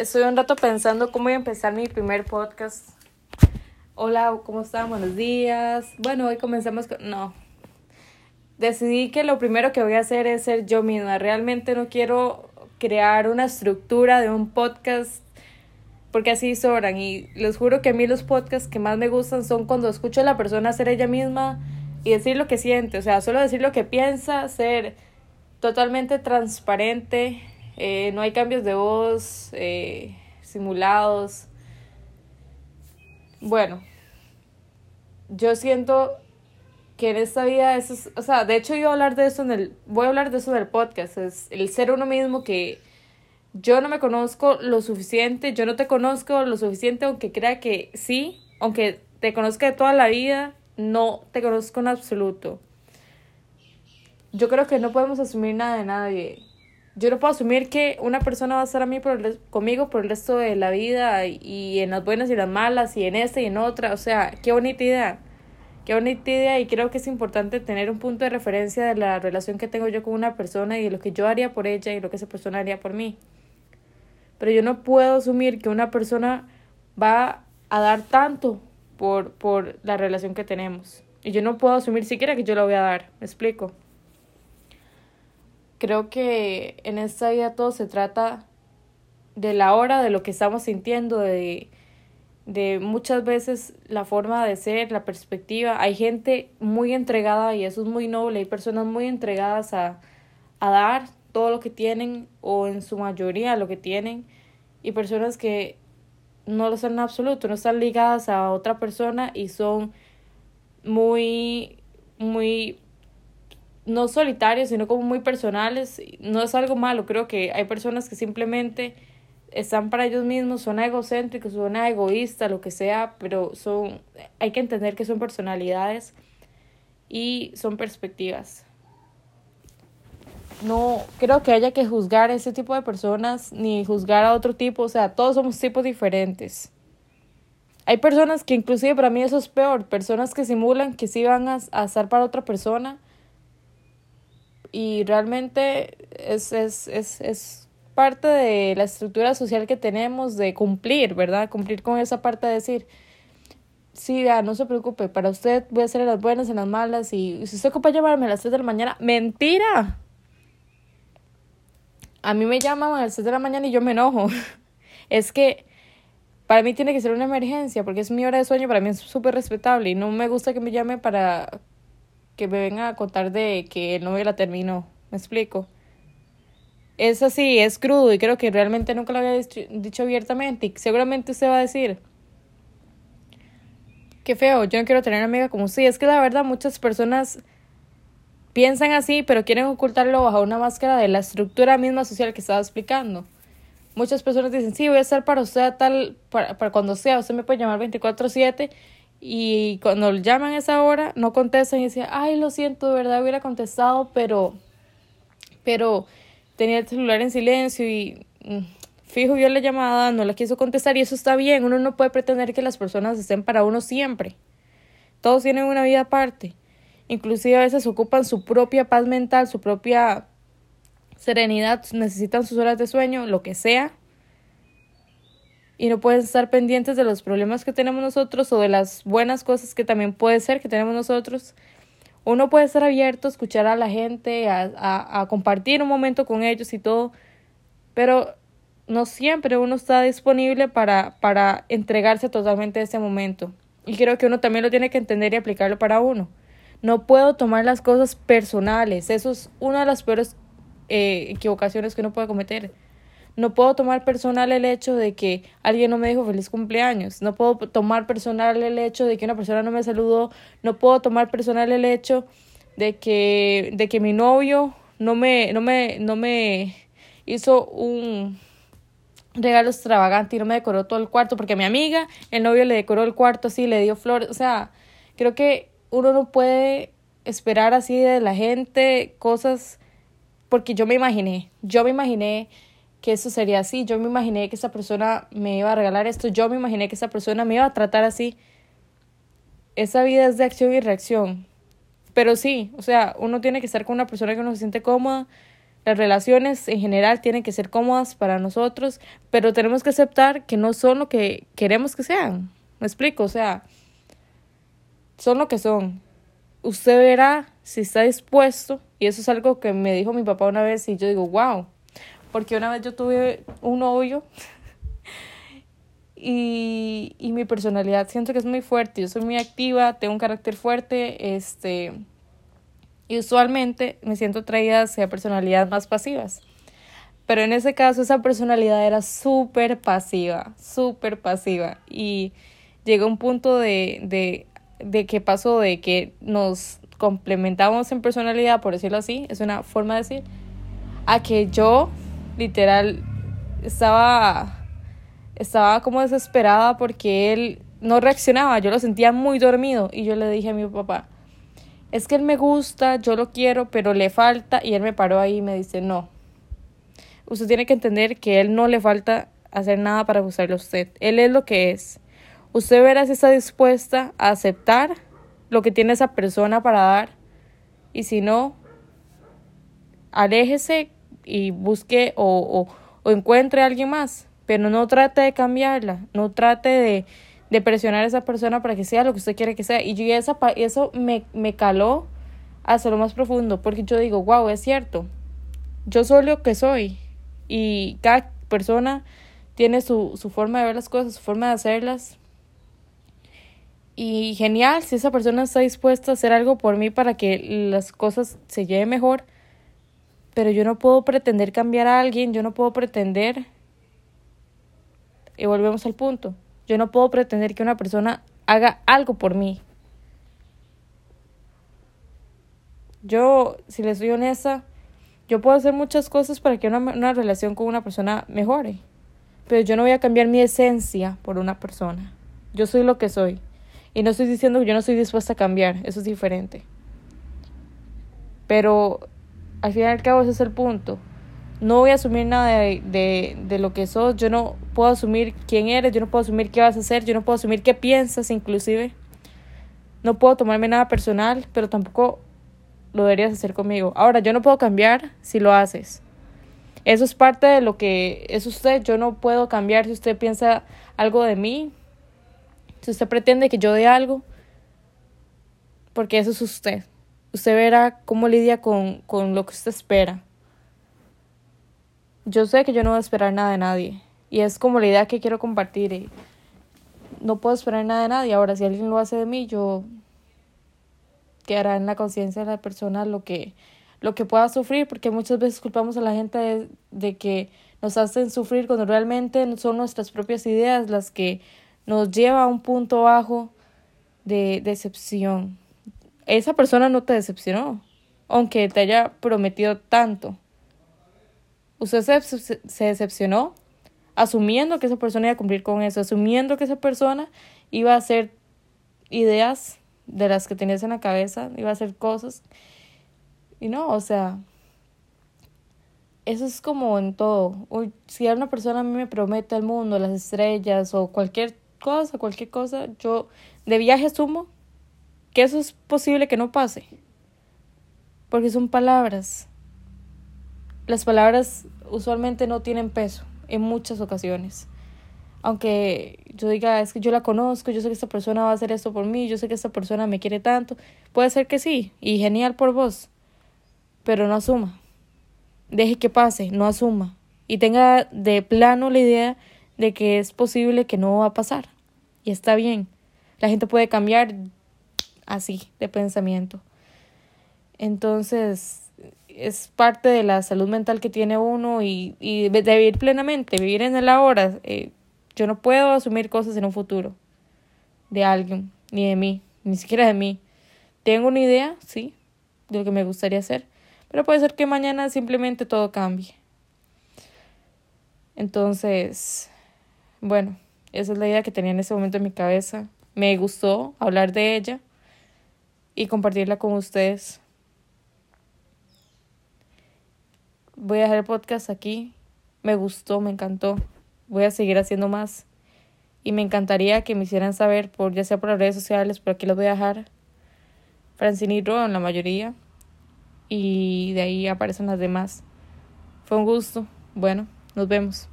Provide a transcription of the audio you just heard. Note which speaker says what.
Speaker 1: estoy un rato pensando cómo voy a empezar mi primer podcast. Hola, ¿cómo están? Buenos días. Bueno, hoy comenzamos con... No. Decidí que lo primero que voy a hacer es ser yo misma. Realmente no quiero crear una estructura de un podcast porque así sobran. Y les juro que a mí los podcasts que más me gustan son cuando escucho a la persona ser ella misma y decir lo que siente. O sea, solo decir lo que piensa, ser totalmente transparente eh, no hay cambios de voz eh, simulados. Bueno, yo siento que en esta vida eso es, o sea, de hecho yo a hablar de eso en el, voy a hablar de eso en el podcast, es el ser uno mismo que yo no me conozco lo suficiente, yo no te conozco lo suficiente, aunque crea que sí, aunque te conozca de toda la vida, no te conozco en absoluto. Yo creo que no podemos asumir nada de nadie yo no puedo asumir que una persona va a estar a mí por conmigo por el resto de la vida y, en las buenas y las malas y en esta y en otra. O sea, qué bonita idea. Qué bonita idea y creo que es importante tener un punto de referencia de la relación que tengo yo con una persona y de lo que yo haría por ella y lo que esa persona haría por mí. Pero yo no puedo asumir que una persona va a dar tanto por, por la relación que tenemos. Y yo no puedo asumir siquiera que yo lo voy a dar. ¿Me explico? Creo que en esta vida todo se trata de la hora, de lo que estamos sintiendo, de, de muchas veces la forma de ser, la perspectiva. Hay gente muy entregada y eso es muy noble. Hay personas muy entregadas a, a dar todo lo que tienen o en su mayoría lo que tienen y personas que no lo son en absoluto, no están ligadas a otra persona y son muy, muy no solitarios, sino como muy personales. No es algo malo, creo que hay personas que simplemente están para ellos mismos, son egocéntricos, son egoístas, lo que sea, pero son, hay que entender que son personalidades y son perspectivas. No creo que haya que juzgar a ese tipo de personas ni juzgar a otro tipo, o sea, todos somos tipos diferentes. Hay personas que inclusive para mí eso es peor, personas que simulan que sí van a, a estar para otra persona y realmente es, es, es, es parte de la estructura social que tenemos de cumplir, ¿verdad? Cumplir con esa parte de decir, sí, ya, no se preocupe, para usted voy a hacer las buenas en las malas y si usted ocupa llamarme a las 3 de la mañana, mentira. A mí me llaman a las 3 de la mañana y yo me enojo. es que para mí tiene que ser una emergencia porque es mi hora de sueño, para mí es súper respetable y no me gusta que me llame para que me venga a contar de que el novio la terminó. ¿Me explico? Es así, es crudo y creo que realmente nunca lo había dicho, abiertamente y seguramente usted va a decir, qué feo, yo no quiero tener una amiga como usted. Es que la verdad muchas personas piensan así, pero quieren ocultarlo bajo una máscara de la estructura misma social que estaba explicando. Muchas personas dicen, sí, voy a estar para usted tal, para, para cuando sea, usted me puede llamar 24/7 y cuando llaman a esa hora no contestan y dicen, ay, lo siento, de verdad hubiera contestado, pero, pero tenía el celular en silencio y mm, fijo vio la llamada, no la quiso contestar y eso está bien, uno no puede pretender que las personas estén para uno siempre. Todos tienen una vida aparte. Inclusive a veces ocupan su propia paz mental, su propia serenidad, necesitan sus horas de sueño, lo que sea, y no pueden estar pendientes de los problemas que tenemos nosotros o de las buenas cosas que también puede ser que tenemos nosotros. Uno puede estar abierto a escuchar a la gente, a, a, compartir un momento con ellos y todo, pero no siempre uno está disponible para, para entregarse totalmente a ese momento. Y creo que uno también lo tiene que entender y aplicarlo para uno. No puedo tomar las cosas personales. Eso es una de las peores eh, equivocaciones que uno puede cometer. No puedo tomar personal el hecho de que alguien no me dijo feliz cumpleaños. No puedo tomar personal el hecho de que una persona no me saludó. No puedo tomar personal el hecho de que, de que mi novio no me, no me, no me hizo un regalo extravagante y no me decoró todo el cuarto. Porque a mi amiga, el novio le decoró el cuarto así, le dio flores. O sea, creo que uno no puede esperar así de la gente cosas porque yo me imaginé, yo me imaginé que eso sería así. Yo me imaginé que esa persona me iba a regalar esto, yo me imaginé que esa persona me iba a tratar así. Esa vida es de acción y reacción. Pero sí, o sea, uno tiene que estar con una persona que uno se siente cómoda, las relaciones en general tienen que ser cómodas para nosotros, pero tenemos que aceptar que no son lo que queremos que sean. ¿Me explico? O sea, son lo que son. Usted verá si está dispuesto, y eso es algo que me dijo mi papá una vez y yo digo, wow, porque una vez yo tuve un novio y, y mi personalidad siento que es muy fuerte, yo soy muy activa, tengo un carácter fuerte, este, y usualmente me siento atraída hacia personalidades más pasivas. Pero en ese caso esa personalidad era súper pasiva, súper pasiva. Y llegó un punto de, de, de que pasó de que nos complementamos en personalidad, por decirlo así, es una forma de decir, a que yo literal estaba estaba como desesperada porque él no reaccionaba, yo lo sentía muy dormido y yo le dije a mi papá, es que él me gusta, yo lo quiero, pero le falta y él me paró ahí y me dice, no, usted tiene que entender que él no le falta hacer nada para gustarle a usted, él es lo que es. Usted verá si está dispuesta a aceptar lo que tiene esa persona para dar y si no, aléjese y busque o, o, encuentre a alguien más pero no trate de cambiarla, no trate de, de presionar a esa persona para que sea lo que usted quiere que sea. Y yo esa, eso me, me caló hasta lo más profundo, porque yo digo, wow, es cierto, yo soy lo que soy y cada persona tiene su, su forma de ver las cosas, su forma de hacerlas. Y genial, si esa persona está dispuesta a hacer algo por mí para que las cosas se lleven mejor, pero yo no puedo pretender cambiar a alguien, yo no puedo pretender y volvemos al punto. Yo no puedo pretender que una persona haga algo por mí. Yo, si les soy honesta, yo puedo hacer muchas cosas para que una, una relación con una persona mejore. Pero yo no voy a cambiar mi esencia por una persona. Yo soy lo que soy. Y no estoy diciendo que yo no estoy dispuesta a cambiar. Eso es diferente. Pero al fin y al cabo ese es el punto no voy a asumir nada de, de, de, lo que sos, yo no puedo asumir quién eres, yo no puedo asumir qué vas a hacer, yo no puedo asumir qué piensas inclusive. No puedo tomarme nada personal, pero tampoco lo deberías hacer conmigo. Ahora, yo no puedo cambiar si lo haces. Eso es parte de lo que es usted. Yo no puedo cambiar si usted piensa algo de mí. Si usted pretende que yo dé algo. Porque eso es usted. Usted verá cómo lidia con, con lo que usted espera yo sé que yo no voy a esperar nada de nadie. Y es como la idea que quiero compartir. Y no puedo esperar nada de nadie. Ahora, si alguien lo hace de mí, yo quedará en la conciencia de la persona lo que, lo que pueda sufrir, porque muchas veces culpamos a la gente de, de que nos hacen sufrir cuando realmente son nuestras propias ideas las que nos lleva a un punto bajo de decepción. Esa persona no te decepcionó, aunque te haya prometido tanto. Usted se, se decepcionó asumiendo que esa persona iba a cumplir con eso, asumiendo que esa persona iba a hacer ideas de las que tenías en la cabeza, iba a hacer cosas. Y no, o sea, eso es como en todo. Si una persona a mí me promete el mundo, las estrellas o cualquier cosa, cualquier cosa, yo de viaje asumo que eso es posible que no pase. Porque son palabras las palabras usualmente no tienen peso en muchas ocasiones. Aunque yo diga, es que yo la conozco, yo sé que esta persona va a hacer esto por mí, yo sé que esta persona me quiere tanto, puede ser que sí, y genial por vos, pero no asuma. Deje que pase, no asuma. Y tenga de plano la idea de que es posible que no va a pasar. Y está bien. La gente puede cambiar así de pensamiento. Entonces, es parte de la salud mental que tiene uno y, y de vivir plenamente, vivir en el ahora. Eh, yo no puedo asumir cosas en un futuro de alguien, ni de mí, ni siquiera de mí. Tengo una idea, sí, de lo que me gustaría hacer, pero puede ser que mañana simplemente todo cambie. Entonces, bueno, esa es la idea que tenía en ese momento en mi cabeza. Me gustó hablar de ella y compartirla con ustedes. voy a dejar el podcast aquí. Me gustó, me encantó. Voy a seguir haciendo más. Y me encantaría que me hicieran saber, por ya sea por las redes sociales, por aquí los voy a dejar. Francine y Ro en la mayoría. Y de ahí aparecen las demás. Fue un gusto. Bueno, nos vemos.